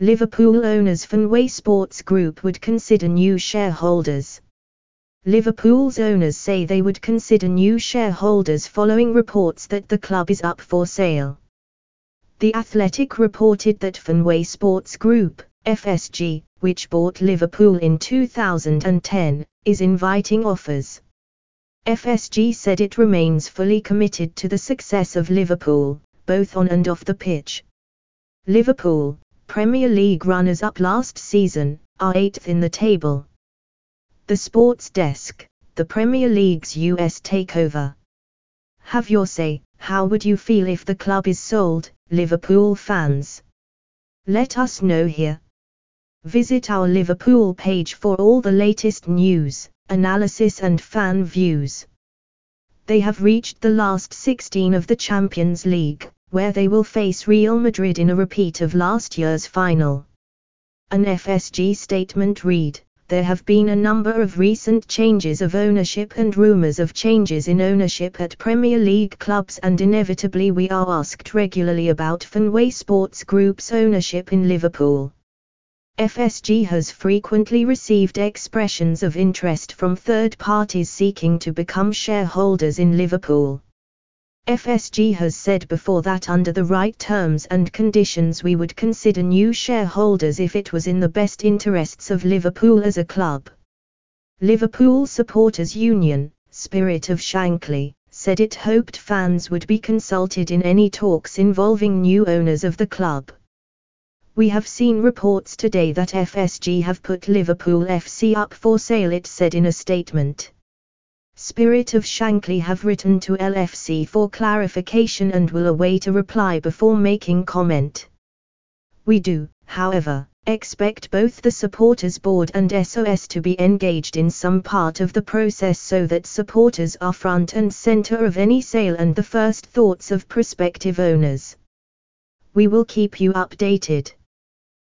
Liverpool owners Fenway Sports Group would consider new shareholders. Liverpool's owners say they would consider new shareholders following reports that the club is up for sale. The Athletic reported that Fenway Sports Group, FSG, which bought Liverpool in 2010, is inviting offers. FSG said it remains fully committed to the success of Liverpool, both on and off the pitch. Liverpool, Premier League runners-up last season, are eighth in the table. The Sports Desk, the Premier League's US takeover. Have your say, how would you feel if the club is sold, Liverpool fans? Let us know here. Visit our Liverpool page for all the latest news, analysis and fan views. They have reached the last 16 of the Champions League where they will face Real Madrid in a repeat of last year's final. An FSG statement read, there have been a number of recent changes of ownership and rumours of changes in ownership at Premier League clubs and inevitably we are asked regularly about Fenway Sports Group's ownership in Liverpool. FSG has frequently received expressions of interest from third parties seeking to become shareholders in Liverpool. FSG has said before that under the right terms and conditions we would consider new shareholders if it was in the best interests of Liverpool as a club. Liverpool Supporters Union, Spirit of Shankly, said it hoped fans would be consulted in any talks involving new owners of the club. We have seen reports today that FSG have put Liverpool FC up for sale it said in a statement. Spirit of Shankly have written to LFC for clarification and will await a reply before making comment. We do, however, expect both the supporters board and SOS to be engaged in some part of the process so that supporters are front and center of any sale and the first thoughts of prospective owners. We will keep you updated.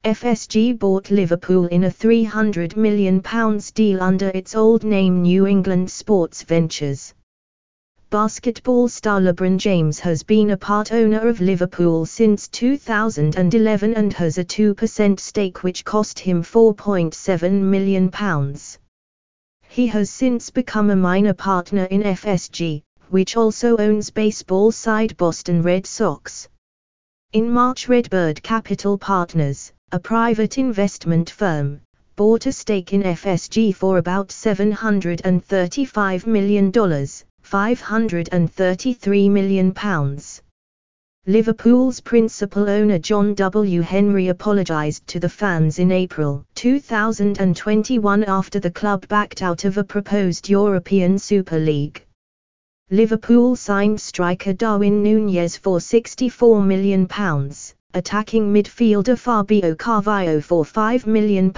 FSG bought Liverpool in a £300 million deal under its old name New England Sports Ventures. Basketball star LeBron James has been a part owner of Liverpool since 2011 and has a 2% stake which cost him £4.7 million. He has since become a minor partner in FSG, which also owns baseball side Boston Red Sox. In March Redbird Capital Partners, a private investment firm, bought a stake in FSG for about $735 million, 533 million pounds. Liverpool's principal owner John W. Henry apologized to the fans in April 2021 after the club backed out of a proposed European Super League. Liverpool signed striker Darwin Nunez for £64 million attacking midfielder Fabio Carvalho for £5 million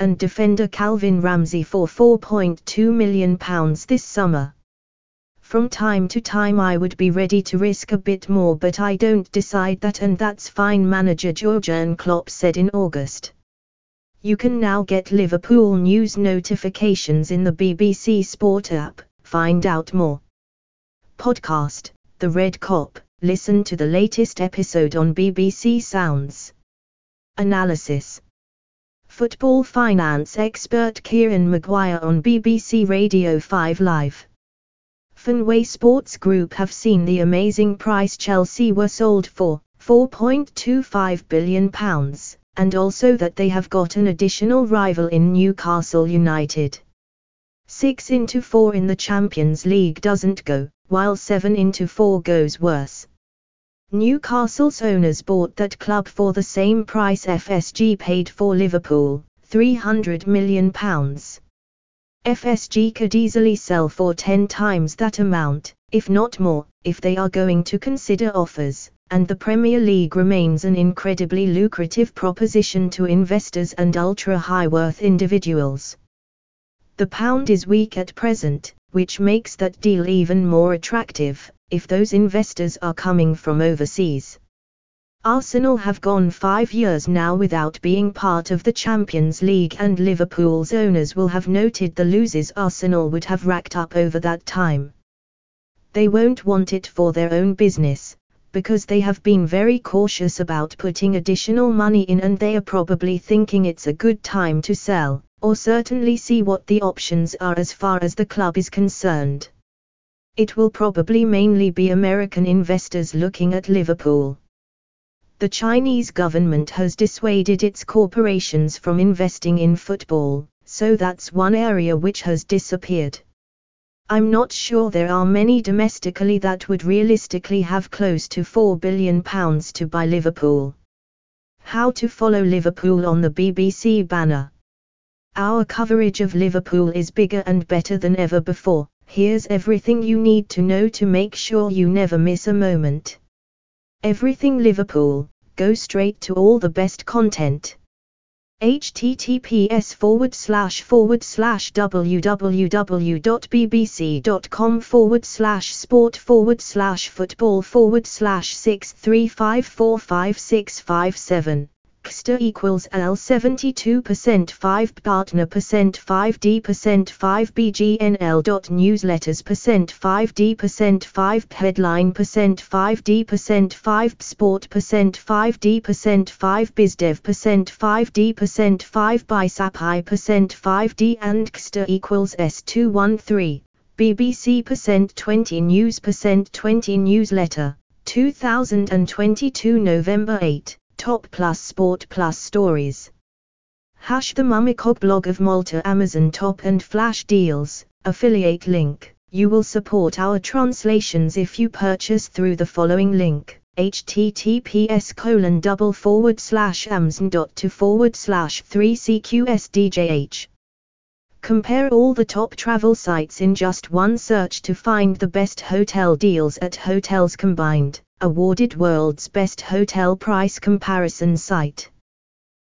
and defender Calvin Ramsay for £4.2 million this summer. From time to time I would be ready to risk a bit more but I don't decide that and that's fine manager Jurgen Klopp said in August. You can now get Liverpool news notifications in the BBC Sport app, find out more. Podcast, The Red Kop, listen to the latest episode on BBC Sounds. Analysis Football finance expert Kieran Maguire on BBC Radio 5 Live. Fenway Sports Group have seen the amazing price Chelsea were sold for, £4.25 billion, and also that they have got an additional rival in Newcastle United. 6 into 4 in the Champions League doesn't go, while 7 into 4 goes worse. Newcastle's owners bought that club for the same price FSG paid for Liverpool, £300 million. FSG could easily sell for 10 times that amount, if not more, if they are going to consider offers, and the Premier League remains an incredibly lucrative proposition to investors and ultra-high worth individuals. The pound is weak at present, which makes that deal even more attractive, if those investors are coming from overseas. Arsenal have gone five years now without being part of the Champions League and Liverpool's owners will have noted the losses Arsenal would have racked up over that time. They won't want it for their own business, because they have been very cautious about putting additional money in and they are probably thinking it's a good time to sell, or certainly see what the options are as far as the club is concerned. It will probably mainly be American investors looking at Liverpool. The Chinese government has dissuaded its corporations from investing in football, so that's one area which has disappeared. I'm not sure there are many domestically that would realistically have close to £4 billion to buy Liverpool. How to follow Liverpool on the BBC banner. Our coverage of Liverpool is bigger and better than ever before. Here's everything you need to know to make sure you never miss a moment. Everything Liverpool, go straight to all the best content https forward slash forward slash www.bbc.com forward slash sport forward slash football forward slash 635455657 Xter equals L 72% 5 partner percent 5D percent 5 BGNL dot newsletters percent 5D percent 5 headline percent 5D percent 5 sport percent 5D percent 5 bizdev percent 5D percent 5 bisapi percent 5D and Xter equals S213 BBC percent 20 news percent 20 newsletter 2022 November 8 Top Plus Sport Plus Stories. Hash the Mumikog blog of Malta Amazon Top and Flash Deals, affiliate link. You will support our translations if you purchase through the following link https colon double forward slash amazon dot to forward slash 3cqsdjh. Compare all the top travel sites in just one search to find the best hotel deals at Hotels Combined awarded World's Best Hotel Price Comparison Site.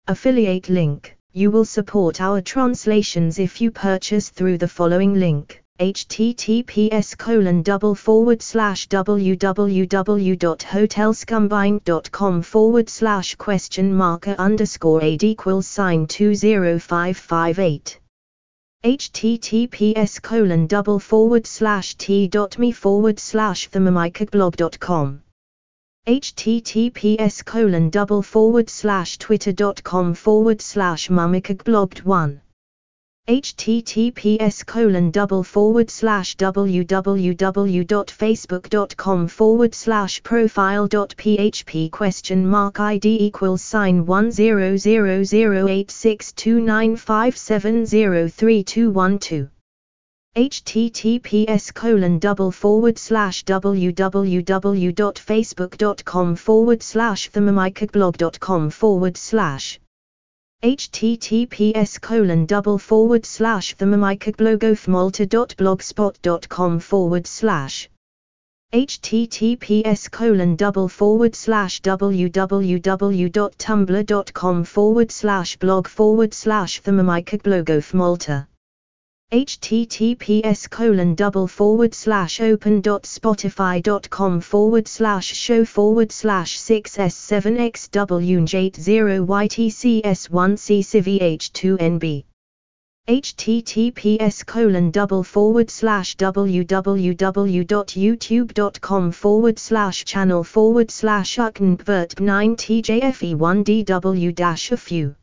Affiliate link. You will support our translations if you purchase through the following link https colon double forward slash www.hotelscombined.com forward slash question marker underscore aid equals sign 20558 https colon double forward slash t.me forward slash themamikablog.com https colon double forward slash twitter.com forward slash mumikagblogd1 https colon double forward slash www.facebook.com forward slash profile.php question mark id equals sign 10008629570312 https colon double forward slash www.facebook.com forward slash themamikablog.com forward slash https colon double forward slash themamikablogofmalta.blogspot.com forward slash https colon double forward slash www.tumblr.com forward slash blog forward slash themamikablogofmalta https colon double forward slash open dot spotify dot com forward slash show forward slash 6s7x w8 https colon double forward slash www.youtube.com forward slash channel forward slash uknbvert 9 tjfe 1 dw dash a few